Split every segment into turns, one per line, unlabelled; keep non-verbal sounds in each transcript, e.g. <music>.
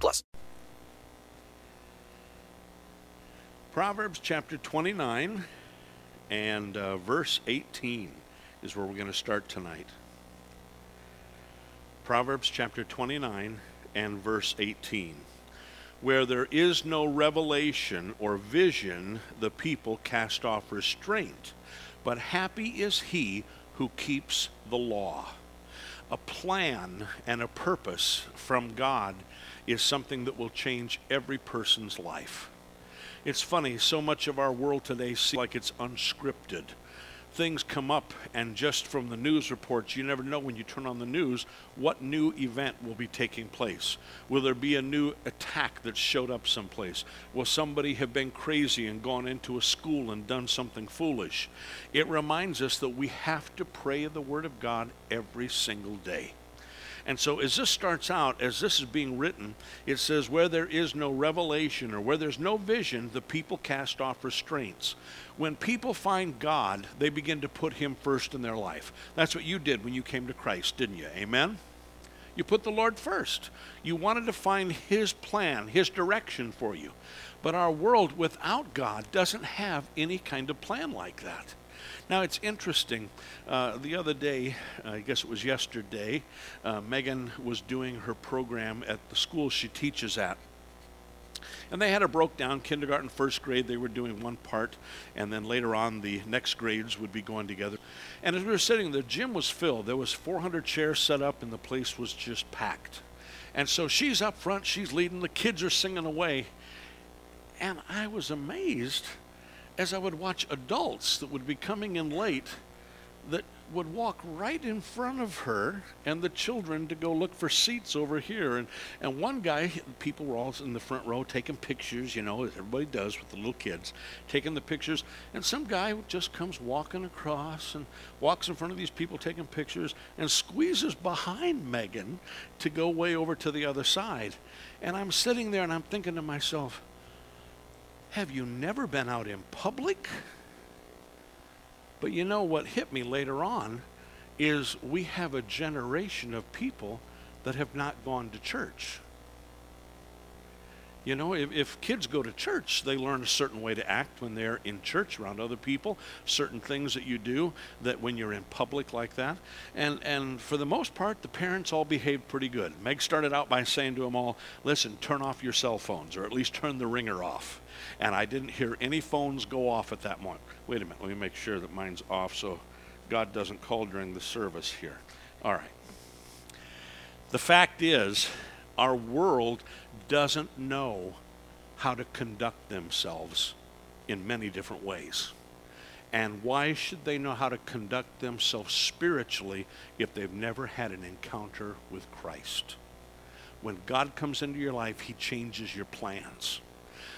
plus.
Proverbs chapter 29 and uh, verse 18 is where we're going to start tonight. Proverbs chapter 29 and verse 18. Where there is no revelation or vision, the people cast off restraint. But happy is he who keeps the law. A plan and a purpose from God is something that will change every person's life. It's funny, so much of our world today seems like it's unscripted. Things come up, and just from the news reports, you never know when you turn on the news what new event will be taking place. Will there be a new attack that showed up someplace? Will somebody have been crazy and gone into a school and done something foolish? It reminds us that we have to pray the Word of God every single day. And so, as this starts out, as this is being written, it says, Where there is no revelation or where there's no vision, the people cast off restraints. When people find God, they begin to put Him first in their life. That's what you did when you came to Christ, didn't you? Amen? You put the Lord first. You wanted to find His plan, His direction for you. But our world without God doesn't have any kind of plan like that. Now, it's interesting. Uh, the other day, I guess it was yesterday, uh, Megan was doing her program at the school she teaches at. And they had a broke down kindergarten, first grade, they were doing one part, and then later on, the next grades would be going together. And as we were sitting, the gym was filled. There was 400 chairs set up, and the place was just packed. And so she's up front, she's leading, the kids are singing away. And I was amazed as I would watch adults that would be coming in late that would walk right in front of her and the children to go look for seats over here. And, and one guy, people were all in the front row taking pictures, you know, as everybody does with the little kids, taking the pictures. And some guy just comes walking across and walks in front of these people taking pictures and squeezes behind Megan to go way over to the other side. And I'm sitting there and I'm thinking to myself, have you never been out in public? But you know what hit me later on is we have a generation of people that have not gone to church. You know, if, if kids go to church, they learn a certain way to act when they're in church around other people, certain things that you do that when you're in public like that. And, and for the most part, the parents all behaved pretty good. Meg started out by saying to them all, listen, turn off your cell phones, or at least turn the ringer off. And I didn't hear any phones go off at that moment. Wait a minute, let me make sure that mine's off so God doesn't call during the service here. All right. The fact is, our world doesn't know how to conduct themselves in many different ways. And why should they know how to conduct themselves spiritually if they've never had an encounter with Christ? When God comes into your life, He changes your plans.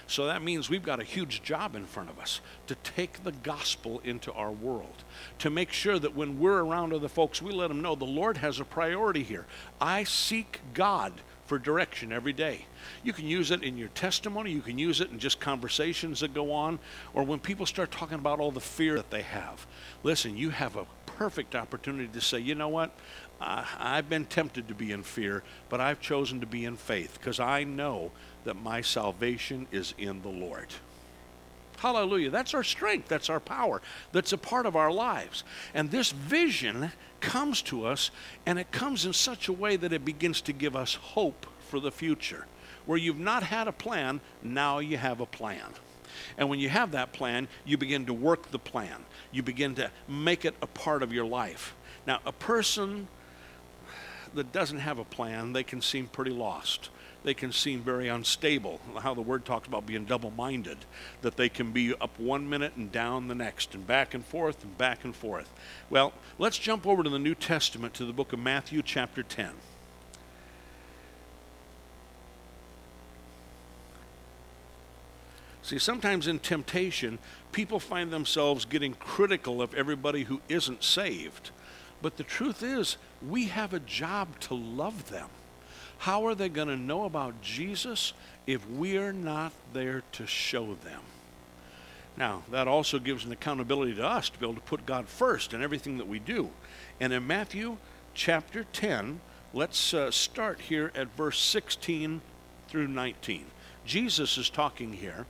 So that means we've got a huge job in front of us to take the gospel into our world, to make sure that when we're around other folks, we let them know the Lord has a priority here. I seek God for direction every day. You can use it in your testimony, you can use it in just conversations that go on, or when people start talking about all the fear that they have. Listen, you have a perfect opportunity to say, you know what? Uh, I've been tempted to be in fear, but I've chosen to be in faith because I know that my salvation is in the Lord. Hallelujah. That's our strength. That's our power. That's a part of our lives. And this vision comes to us, and it comes in such a way that it begins to give us hope for the future. Where you've not had a plan, now you have a plan. And when you have that plan, you begin to work the plan. You begin to make it a part of your life. Now, a person that doesn't have a plan, they can seem pretty lost they can seem very unstable. How the word talks about being double minded, that they can be up one minute and down the next, and back and forth and back and forth. Well, let's jump over to the New Testament to the book of Matthew, chapter 10. See, sometimes in temptation, people find themselves getting critical of everybody who isn't saved. But the truth is, we have a job to love them. How are they going to know about Jesus if we're not there to show them? Now, that also gives an accountability to us to be able to put God first in everything that we do. And in Matthew chapter 10, let's uh, start here at verse 16 through 19. Jesus is talking here,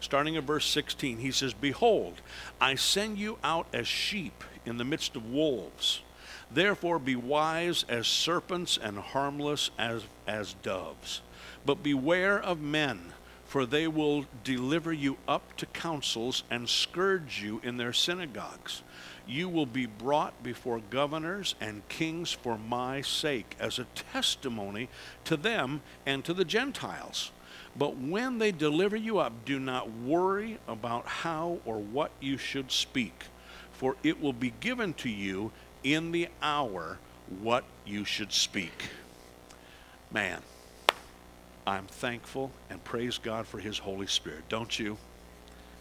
starting at verse 16. He says, Behold, I send you out as sheep in the midst of wolves. Therefore be wise as serpents and harmless as, as doves. But beware of men, for they will deliver you up to councils and scourge you in their synagogues. You will be brought before governors and kings for my sake, as a testimony to them and to the Gentiles. But when they deliver you up, do not worry about how or what you should speak, for it will be given to you in the hour what you should speak. Man, I'm thankful and praise God for His Holy Spirit, don't you?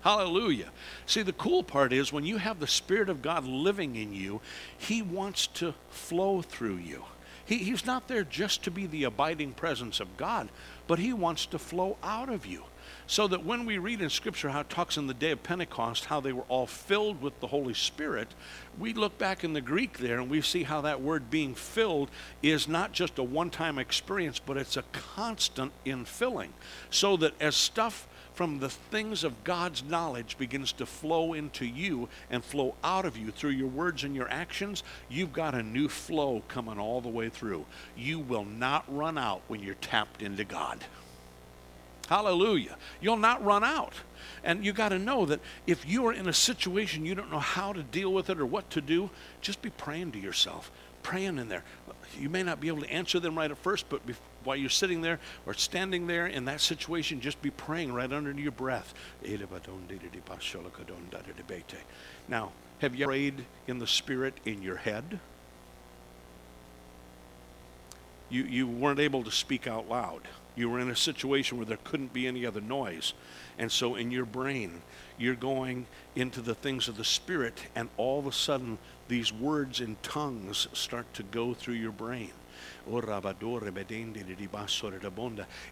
Hallelujah. See, the cool part is when you have the Spirit of God living in you, He wants to flow through you. He, he's not there just to be the abiding presence of God, but He wants to flow out of you. So that when we read in Scripture how it talks in the day of Pentecost how they were all filled with the Holy Spirit, we look back in the Greek there and we see how that word being filled is not just a one time experience, but it's a constant infilling. So that as stuff from the things of God's knowledge begins to flow into you and flow out of you through your words and your actions, you've got a new flow coming all the way through. You will not run out when you're tapped into God. Hallelujah. You'll not run out. And you got to know that if you are in a situation you don't know how to deal with it or what to do, just be praying to yourself, praying in there. You may not be able to answer them right at first, but while you're sitting there or standing there in that situation, just be praying right under your breath. <laughs> Now, have you prayed in the Spirit in your head? You, you weren't able to speak out loud. You were in a situation where there couldn't be any other noise. And so in your brain, you're going into the things of the Spirit, and all of a sudden, these words in tongues start to go through your brain.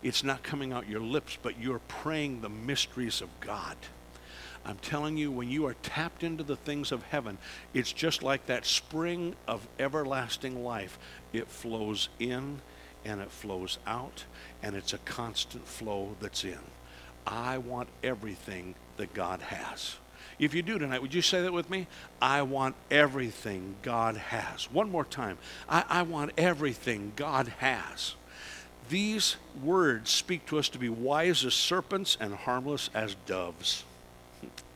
It's not coming out your lips, but you're praying the mysteries of God. I'm telling you, when you are tapped into the things of heaven, it's just like that spring of everlasting life. It flows in and it flows out, and it's a constant flow that's in. I want everything that God has. If you do tonight, would you say that with me? I want everything God has. One more time. I, I want everything God has. These words speak to us to be wise as serpents and harmless as doves.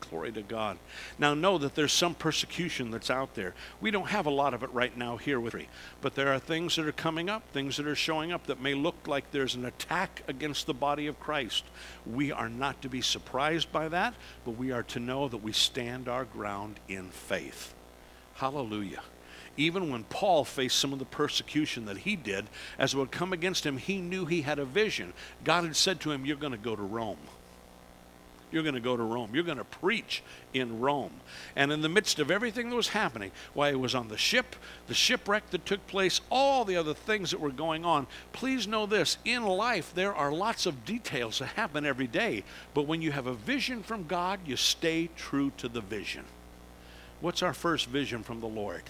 Glory to God. Now, know that there's some persecution that's out there. We don't have a lot of it right now here with me, but there are things that are coming up, things that are showing up that may look like there's an attack against the body of Christ. We are not to be surprised by that, but we are to know that we stand our ground in faith. Hallelujah even when Paul faced some of the persecution that he did, as it would come against him, he knew he had a vision. God had said to him, You're going to go to Rome. You're going to go to Rome. You're going to preach in Rome. And in the midst of everything that was happening, while he was on the ship, the shipwreck that took place, all the other things that were going on, please know this in life, there are lots of details that happen every day. But when you have a vision from God, you stay true to the vision. What's our first vision from the Lord?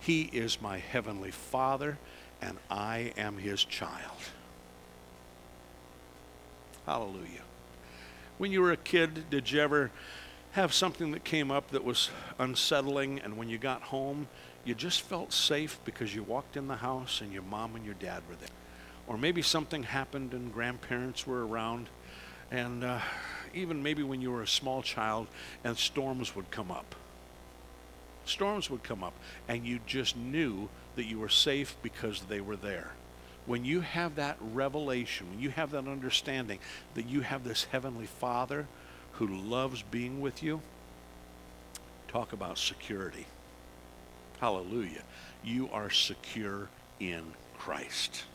He is my heavenly Father, and I am his child. Hallelujah. When you were a kid, did you ever have something that came up that was unsettling, and when you got home, you just felt safe because you walked in the house and your mom and your dad were there? Or maybe something happened and grandparents were around, and uh, even maybe when you were a small child and storms would come up. Storms would come up, and you just knew that you were safe because they were there when you have that revelation, when you have that understanding that you have this Heavenly Father who loves being with you, talk about security. Hallelujah. You are secure in Christ. <laughs>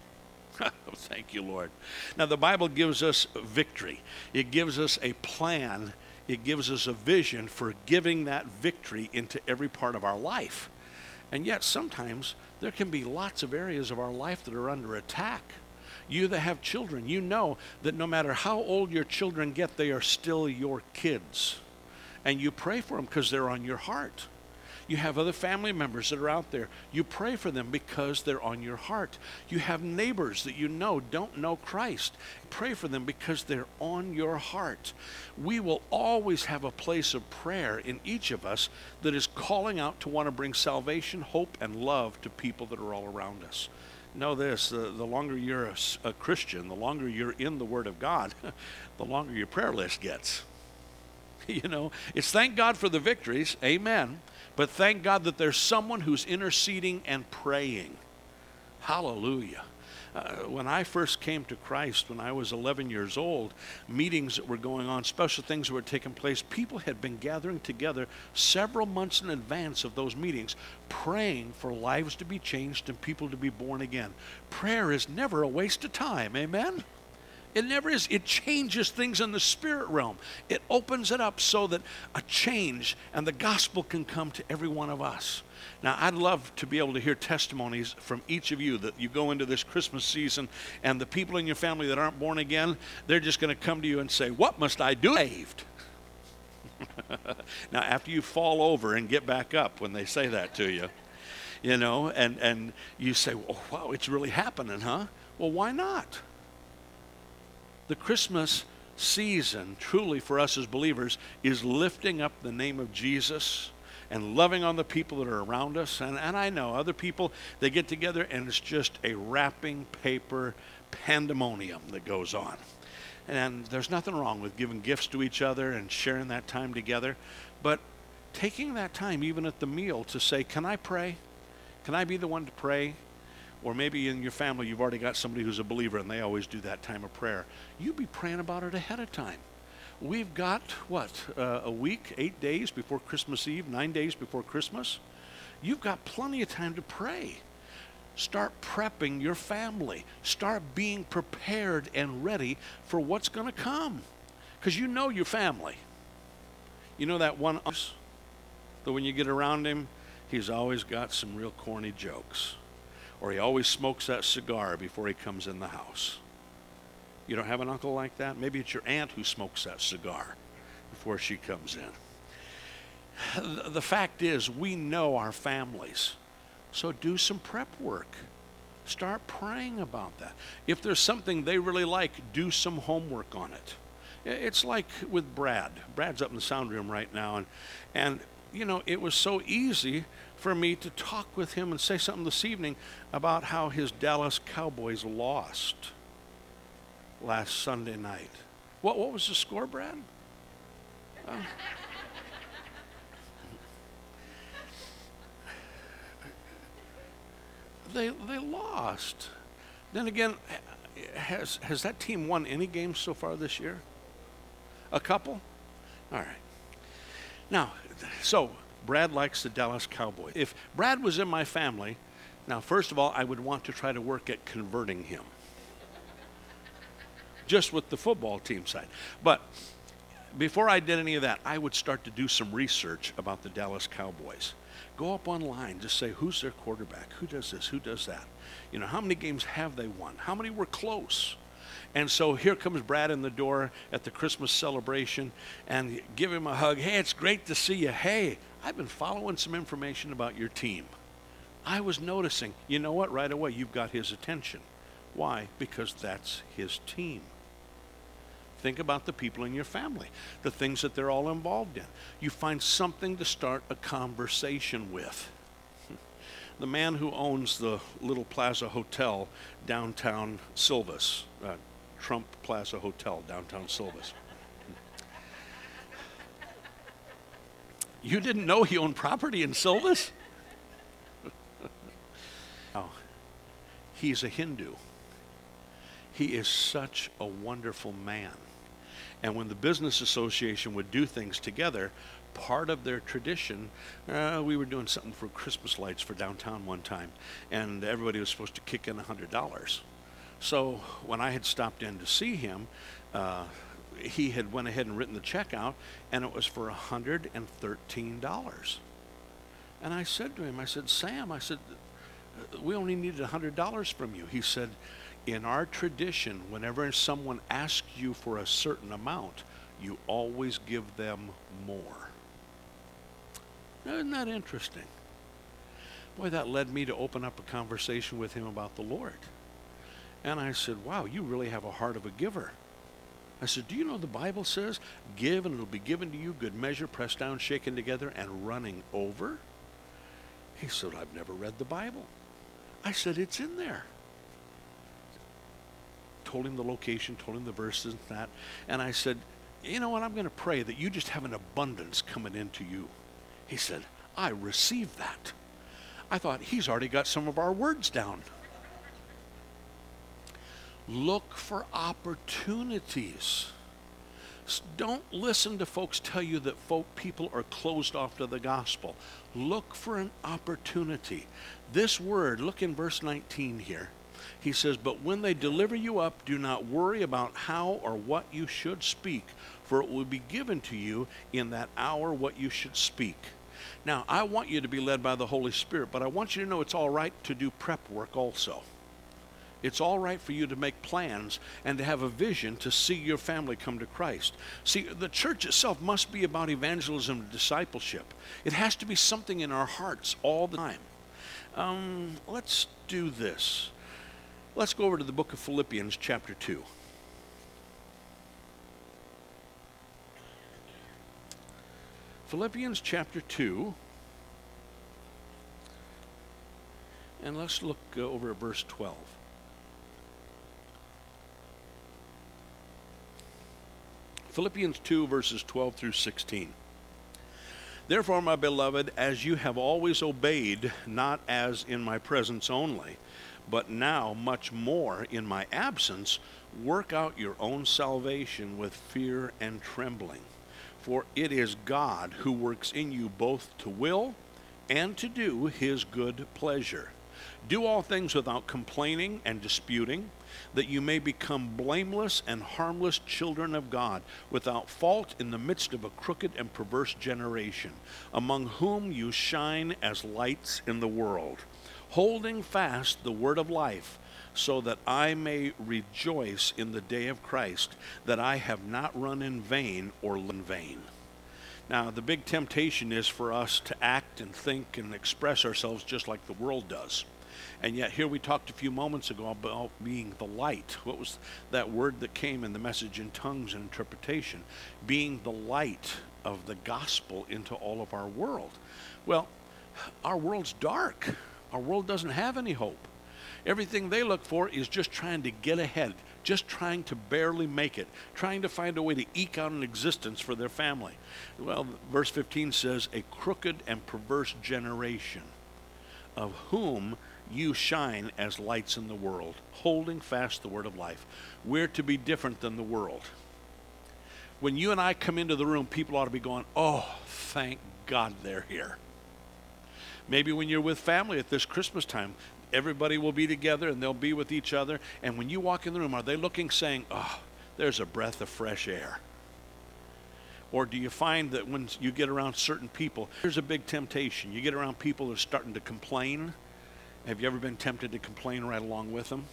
Oh, thank you, Lord. Now, the Bible gives us victory, it gives us a plan, it gives us a vision for giving that victory into every part of our life. And yet, sometimes there can be lots of areas of our life that are under attack. You that have children, you know that no matter how old your children get, they are still your kids. And you pray for them because they're on your heart. You have other family members that are out there. You pray for them because they're on your heart. You have neighbors that you know don't know Christ. Pray for them because they're on your heart. We will always have a place of prayer in each of us that is calling out to want to bring salvation, hope, and love to people that are all around us know this the, the longer you're a, a, Christian, the longer you're in the Word of God, <laughs> the longer your prayer list gets. <laughs> you know, it's thank God for the victories, amen. But thank God that there's someone who's interceding and praying. Hallelujah. Uh, when I first came to Christ, when I was 11 years old, meetings that were going on, special things were taking place, people had been gathering together several months in advance of those meetings, praying for lives to be changed and people to be born again. Prayer is never a waste of time, amen? It never is. It changes things in the spirit realm. It opens it up so that a change and the gospel can come to every one of us. Now, I'd love to be able to hear testimonies from each of you that you go into this Christmas season and the people in your family that aren't born again, they're just going to come to you and say, What must I do? Saved. <laughs> now, after you fall over and get back up when they say that to you, you know, and, and you say, Oh, wow, it's really happening, huh? Well, why not? The Christmas season, truly for us as believers, is lifting up the name of Jesus and loving on the people that are around us. And, and I know other people, they get together and it's just a wrapping paper pandemonium that goes on. And there's nothing wrong with giving gifts to each other and sharing that time together. But taking that time, even at the meal, to say, Can I pray? Can I be the one to pray? Or maybe in your family you've already got somebody who's a believer and they always do that time of prayer. You be praying about it ahead of time. We've got, what, uh, a week, eight days before Christmas Eve, nine days before Christmas. You've got plenty of time to pray. Start prepping your family. Start being prepared and ready for what's going to come. Because you know your family. You know that one that when you get around him, he's always got some real corny jokes or he always smokes that cigar before he comes in the house. You don't have an uncle like that? Maybe it's your aunt who smokes that cigar before she comes in. The fact is, we know our families. So do some prep work. Start praying about that. If there's something they really like, do some homework on it. It's like with Brad. Brad's up in the sound room right now, and, and you know, it was so easy for me to talk with him and say something this evening about how his Dallas Cowboys lost last Sunday night. What, what was the score, Brad? Uh, they, they lost. Then again, has, has that team won any games so far this year? A couple? All right. Now, so Brad likes the Dallas Cowboys. If Brad was in my family, now, first of all, I would want to try to work at converting him. Just with the football team side. But before I did any of that, I would start to do some research about the Dallas Cowboys. Go up online, just say, who's their quarterback? Who does this? Who does that? You know, how many games have they won? How many were close? And so here comes Brad in the door at the Christmas celebration and give him a hug. Hey, it's great to see you. Hey, I've been following some information about your team. I was noticing, you know what, right away, you've got his attention. Why? Because that's his team. Think about the people in your family, the things that they're all involved in. You find something to start a conversation with. <laughs> The man who owns the Little Plaza Hotel downtown Silvis, uh, Trump Plaza Hotel downtown Silvis. You didn't know he owned property in Silvis? oh, he's a Hindu. He is such a wonderful man. And when the business association would do things together, part of their tradition, uh, we were doing something for Christmas lights for downtown one time, and everybody was supposed to kick in $100. So when I had stopped in to see him, uh, he had went ahead and written the check out, and it was for $113. And I said to him, I said, Sam, I said, we only needed $100 from you. He said, in our tradition, whenever someone asks you for a certain amount, you always give them more. Isn't that interesting? Boy, that led me to open up a conversation with him about the Lord. And I said, Wow, you really have a heart of a giver. I said, Do you know the Bible says, Give and it'll be given to you, good measure, pressed down, shaken together, and running over? He said, I've never read the Bible. I said, It's in there. Told him the location, told him the verses and that. And I said, You know what? I'm going to pray that you just have an abundance coming into you. He said, I receive that. I thought, He's already got some of our words down. Look for opportunities. Don't listen to folks tell you that folk people are closed off to the gospel. Look for an opportunity. This word, look in verse 19 here. He says, But when they deliver you up, do not worry about how or what you should speak, for it will be given to you in that hour what you should speak. Now, I want you to be led by the Holy Spirit, but I want you to know it's all right to do prep work also. It's all right for you to make plans and to have a vision to see your family come to Christ. See, the church itself must be about evangelism and discipleship. It has to be something in our hearts all the time. Um, let's do this. Let's go over to the book of Philippians, chapter 2. Philippians chapter 2. And let's look uh, over at verse 12. Philippians 2, verses 12 through 16. Therefore, my beloved, as you have always obeyed, not as in my presence only, but now much more in my absence, work out your own salvation with fear and trembling. For it is God who works in you both to will and to do his good pleasure. Do all things without complaining and disputing that you may become blameless and harmless children of God, without fault in the midst of a crooked and perverse generation, among whom you shine as lights in the world, holding fast the word of life, so that I may rejoice in the day of Christ, that I have not run in vain or in vain. Now, the big temptation is for us to act and think and express ourselves just like the world does. And yet, here we talked a few moments ago about being the light. What was that word that came in the message in tongues and interpretation? Being the light of the gospel into all of our world. Well, our world's dark. Our world doesn't have any hope. Everything they look for is just trying to get ahead, just trying to barely make it, trying to find a way to eke out an existence for their family. Well, verse 15 says, A crooked and perverse generation, of whom you shine as lights in the world, holding fast the word of life. We're to be different than the world. When you and I come into the room, people ought to be going, Oh, thank God they're here. Maybe when you're with family at this Christmas time, everybody will be together and they'll be with each other. And when you walk in the room, are they looking, saying, Oh, there's a breath of fresh air? Or do you find that when you get around certain people, there's a big temptation? You get around people that are starting to complain have you ever been tempted to complain right along with them?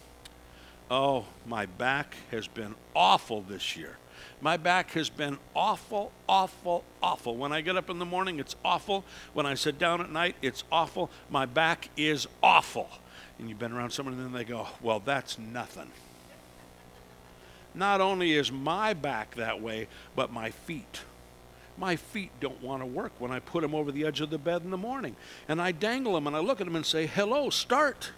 Oh, my back has been awful this year. My back has been awful, awful, awful. When I get up in the morning, it's awful. When I sit down at night, it's awful. My back is awful. And you've been around someone, and then they go, Well, that's nothing. Not only is my back that way, but my feet my feet don't want to work when I put them over the edge of the bed in the morning. And I dangle them and I look at them and say, Hello, start.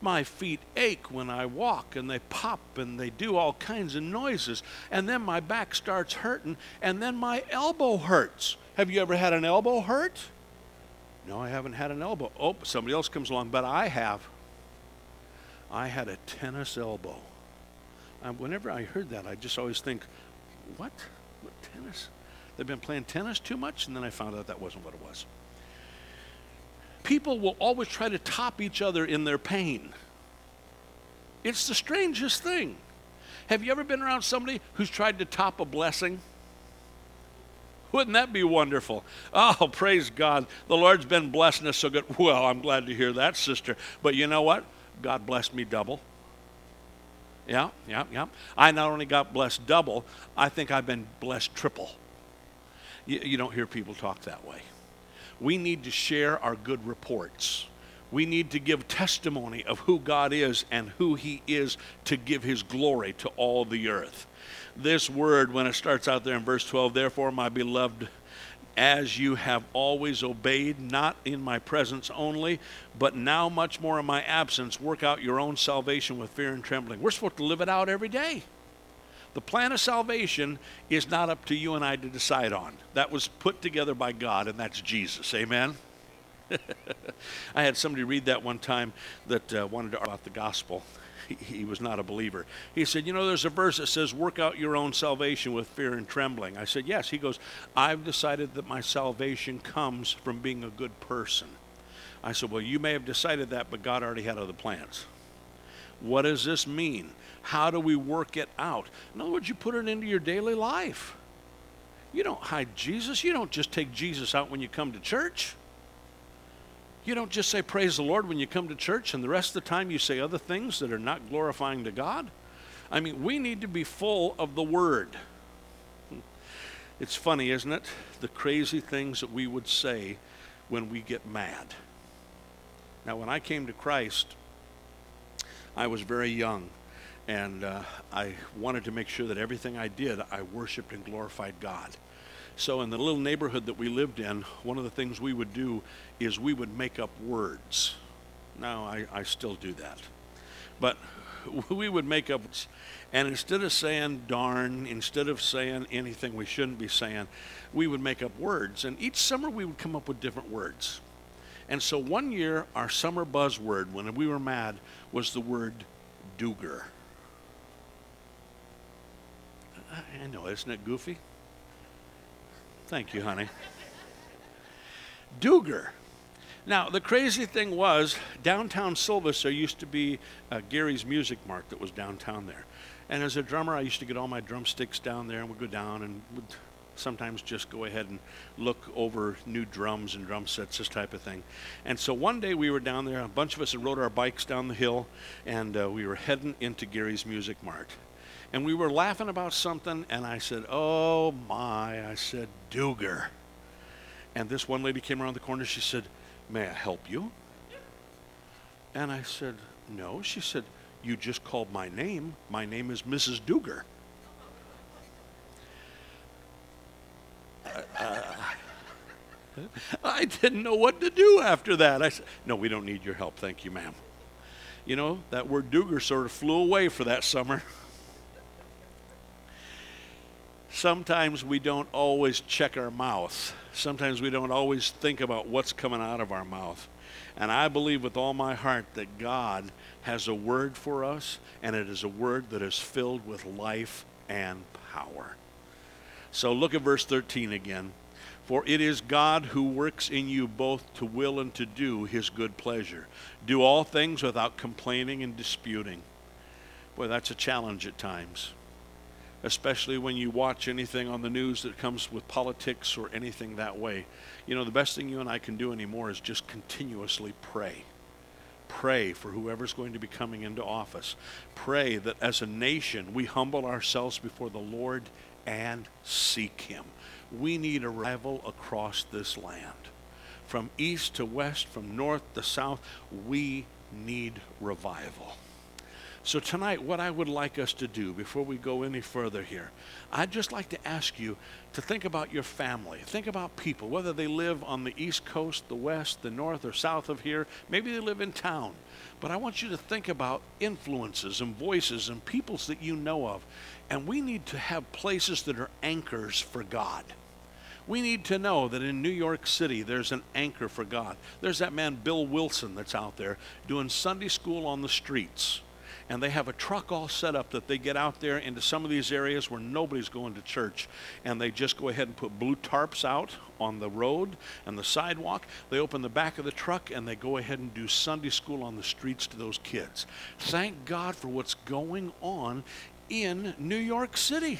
My feet ache when I walk and they pop and they do all kinds of noises. And then my back starts hurting and then my elbow hurts. Have you ever had an elbow hurt? No, I haven't had an elbow. Oh, somebody else comes along, but I have. I had a tennis elbow. And whenever I heard that, I just always think, what? What tennis? They've been playing tennis too much, and then I found out that wasn't what it was. People will always try to top each other in their pain. It's the strangest thing. Have you ever been around somebody who's tried to top a blessing? Wouldn't that be wonderful? Oh, praise God. The Lord's been blessing us so good. Well, I'm glad to hear that, sister. But you know what? God blessed me double. Yeah, yeah, yeah. I not only got blessed double, I think I've been blessed triple. You, you don't hear people talk that way. We need to share our good reports. We need to give testimony of who God is and who He is to give His glory to all the earth. This word, when it starts out there in verse 12, therefore, my beloved, as you have always obeyed, not in my presence only, but now much more in my absence, work out your own salvation with fear and trembling. We're supposed to live it out every day. The plan of salvation is not up to you and I to decide on. That was put together by God, and that's Jesus. Amen? <laughs> I had somebody read that one time that uh, wanted to about the gospel. He, was not a believer. He said, You know, there's a verse that says, Work out your own salvation with fear and trembling. I said, Yes. He goes, I've decided that my salvation comes from being a good person. I said, Well, you may have decided that, but God already had other plans. What does this mean? How do we work it out? In other words, you put it into your daily life. You don't hide Jesus. You don't just take Jesus out when you come to church. You don't just say praise the Lord when you come to church and the rest of the time you say other things that are not glorifying to God. I mean, we need to be full of the Word. It's funny, isn't it? The crazy things that we would say when we get mad. Now, when I came to Christ, I was very young, and uh, I wanted to make sure that everything I did, I worshiped and glorified God. So, in the little neighborhood that we lived in, one of the things we would do is we would make up words. Now, I, I still do that. But <laughs> we would make up, and instead of saying darn, instead of saying anything we shouldn't be saying, we would make up words. And each summer we would come up with different words. And so one year, our summer buzzword when we were mad was the word Duger. I know, isn't it goofy? Thank you, honey. Duger. Now, the crazy thing was, downtown Silvis, there used to be uh, Gary's Music Mart that was downtown there. And as a drummer, I used to get all my drumsticks down there and we'd go down and would sometimes just go ahead and look over new drums and drum sets, this type of thing. And so one day we were down there, a bunch of us had rode our bikes down the hill, and uh, we were heading into Gary's Music Mart. And we were laughing about something, and I said, Oh my, I said, Duger. And this one lady came around the corner, she said, May I help you? And I said, No. She said, You just called my name. My name is Mrs. Duger. Uh, I didn't know what to do after that. I said, No, we don't need your help. Thank you, ma'am. You know, that word Duger sort of flew away for that summer. Sometimes we don't always check our mouth. Sometimes we don't always think about what's coming out of our mouth. And I believe with all my heart that God has a word for us, and it is a word that is filled with life and power. So look at verse 13 again. For it is God who works in you both to will and to do his good pleasure. Do all things without complaining and disputing. Boy, that's a challenge at times especially when you watch anything on the news that comes with politics or anything that way. You know, the best thing you and I can do anymore is just continuously pray. Pray for whoever's going to be coming into office. Pray that as a nation we humble ourselves before the Lord and seek Him. We need a revival across this land. From east to west, from north to south, we need revival. So, tonight, what I would like us to do before we go any further here, I'd just like to ask you to think about your family. Think about people, whether they live on the East Coast, the West, the North, or South of here. Maybe they live in town. But I want you to think about influences and voices and peoples that you know of. And we need to have places that are anchors for God. We need to know that in New York City there's an anchor for God. There's that man Bill Wilson that's out there doing Sunday school on the streets and they have a truck all set up that they get out there into some of these areas where nobody's going to church. And they just go ahead and put blue tarps out on the road and the sidewalk. They open the back of the truck and they go ahead and do sunday school on the streets to those kids. Thank god for what's going on in new york city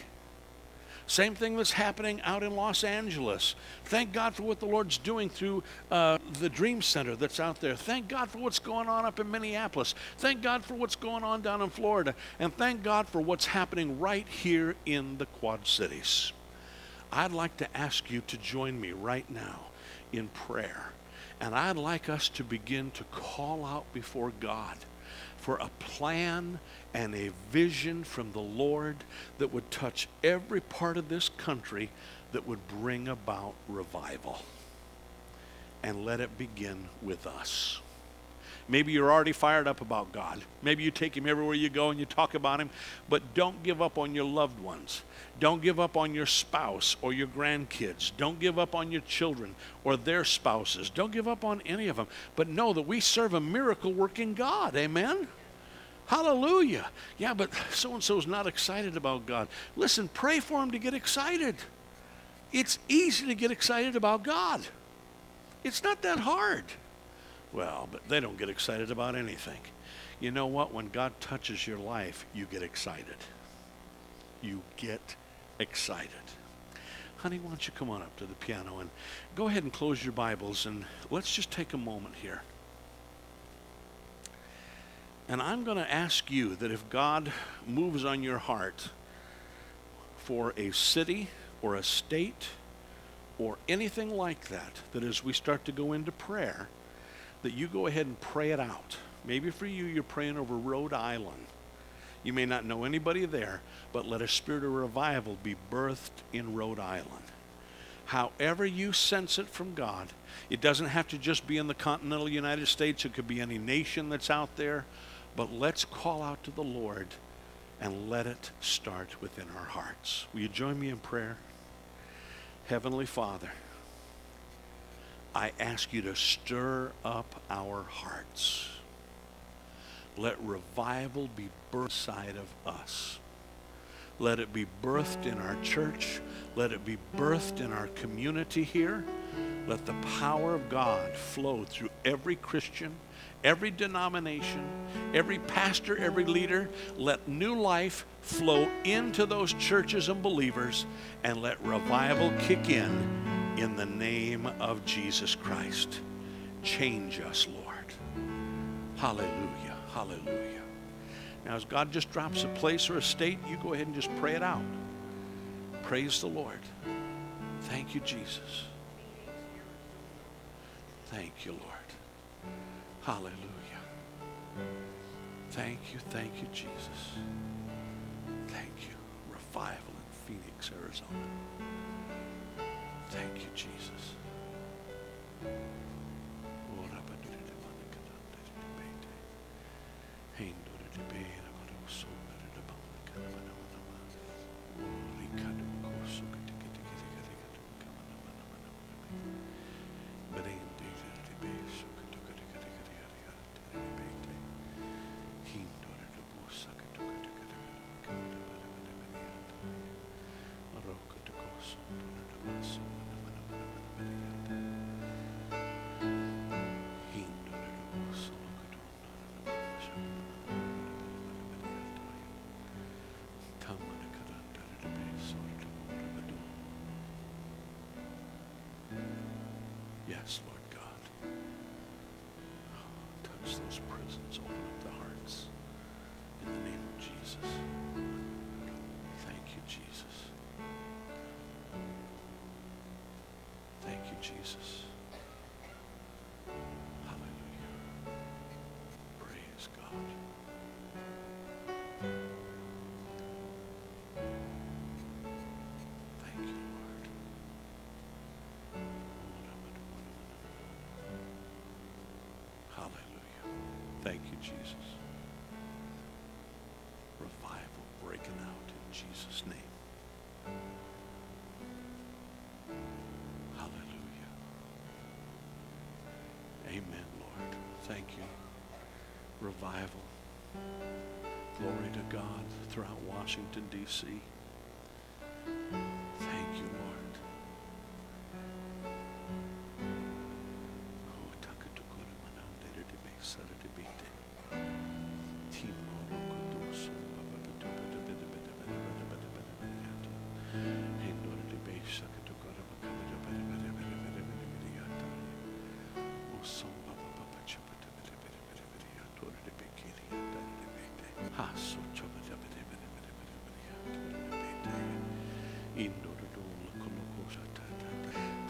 same thing that's happening out in Los Angeles. Thank God for what the Lord's doing through uh, the Dream Center that's out there. Thank God for what's going on up in Minneapolis. Thank God for what's going on down in Florida. And thank God for what's happening right here in the Quad Cities. I'd like to ask you to join me right now in prayer. And I'd like us to begin to call out before God for a plan and a vision from the Lord that would touch every part of this country that would bring about revival. And let it begin with us. Maybe you're already fired up about God. Maybe you take Him everywhere you go and you talk about Him, but don't give up on your loved ones. Don't give up on your spouse or your grandkids. Don't give up on your children or their spouses. Don't give up on any of them. But know that we serve a miracle working God. Amen? Hallelujah. Yeah, but so and so's not excited about God. Listen, pray for him to get excited. It's easy to get excited about God, it's not that hard. Well, but they don't get excited about anything. You know what? When God touches your life, you get excited. You get excited. Honey, why don't you come on up to the piano and go ahead and close your Bibles and let's just take a moment here. And I'm going to ask you that if God moves on your heart for a city or a state or anything like that, that as we start to go into prayer, that you go ahead and pray it out. Maybe for you, you're praying over Rhode Island. You may not know anybody there, but let a spirit of revival be birthed in Rhode Island. However, you sense it from God, it doesn't have to just be in the continental United States, it could be any nation that's out there. But let's call out to the Lord and let it start within our hearts. Will you join me in prayer? Heavenly Father, I ask you to stir up our hearts. Let revival be birthed inside of us. Let it be birthed in our church. Let it be birthed in our community here. Let the power of God flow through every Christian, every denomination, every pastor, every leader. Let new life flow into those churches and believers and let revival kick in in the name of Jesus Christ. Change us, Lord. Hallelujah. Hallelujah. Now, as God just drops a place or a state, you go ahead and just pray it out. Praise the Lord. Thank you, Jesus. Thank you, Lord. Hallelujah. Thank you, thank you, Jesus. Thank you. Revival in Phoenix, Arizona. Thank you, Jesus. Yes, Lord God. Oh, touch those prisons, open up the hearts. In the name of Jesus. Thank you, Jesus. Thank you, Jesus. Thank you, Jesus. Revival breaking out in Jesus' name. Hallelujah. Amen, Lord. Thank you. Revival. Glory to God throughout Washington, D.C.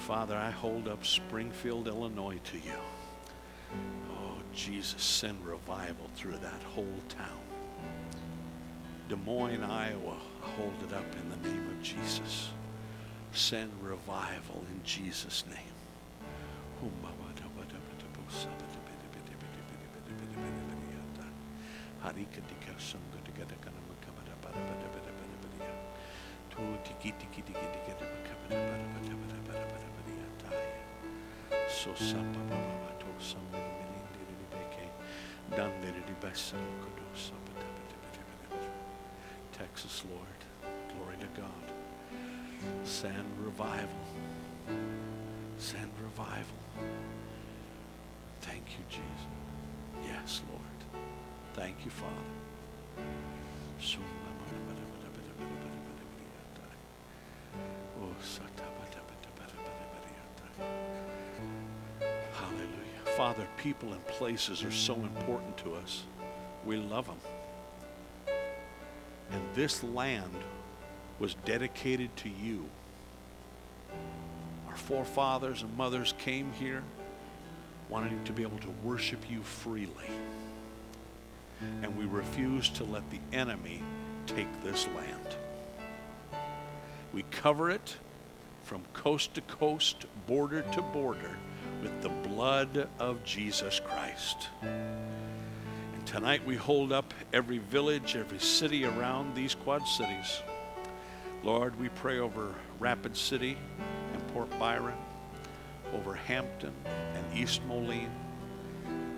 Father, I hold up Springfield, Illinois to you. Oh, Jesus, send revival through that whole town. Des Moines, Iowa, hold it up in the name of Jesus. Send revival in Jesus' name. Texas, Lord. Glory to God. Send revival. Send revival. Thank you, Jesus. Yes, Lord. Thank you, Father. Father, people and places are so important to us. We love them. And this land was dedicated to you. Our forefathers and mothers came here wanting to be able to worship you freely. And we refuse to let the enemy take this land. We cover it from coast to coast, border to border, with the blood of Jesus Christ. And tonight we hold up every village, every city around these Quad Cities. Lord, we pray over Rapid City and Port Byron, over Hampton and East Moline,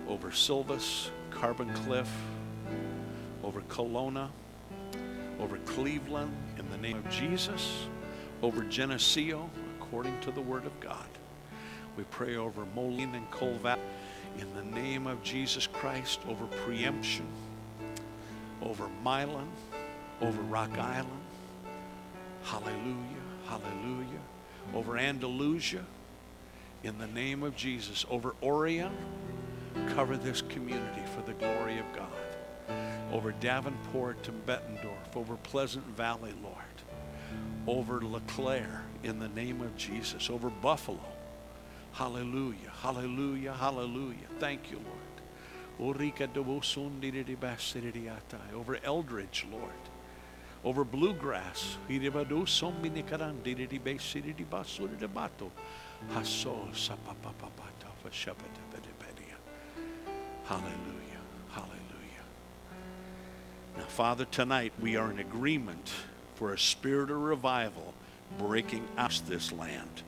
over Silvis, Carbon Cliff, over Colona, over Cleveland in the name of Jesus, over Geneseo according to the Word of God. We pray over Moline and Colvat in the name of Jesus Christ, over Preemption, over Milan, over Rock Island. Hallelujah, hallelujah. Over Andalusia, in the name of Jesus. Over Orion, cover this community for the glory of God over Davenport and Bettendorf, over Pleasant Valley, Lord, over LeClaire in the name of Jesus, over Buffalo. Hallelujah, hallelujah, hallelujah. Thank you, Lord. Over Eldridge, Lord. Over Bluegrass. Hallelujah. Hallelujah. Now, Father, tonight we are in agreement for a spirit of revival breaking out this land.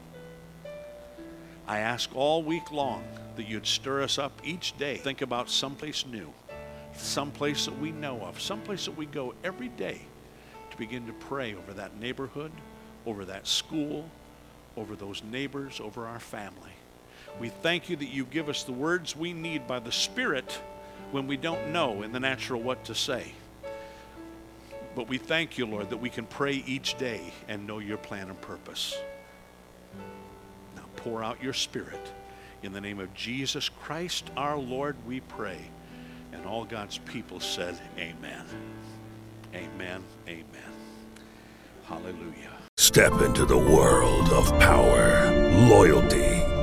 I ask all week long that you'd stir us up each day. Think about someplace new, someplace that we know of, someplace that we go every day to begin to pray over that neighborhood, over that school, over those neighbors, over our family. We thank you that you give us the words we need by the Spirit when we don't know in the natural what to say. But we thank you, Lord, that we can pray each day and know your plan and purpose. Pour out your Spirit. In the name of Jesus Christ our Lord, we pray. And all God's people said, Amen. Amen. Amen. Hallelujah.
Step into the world of power, loyalty,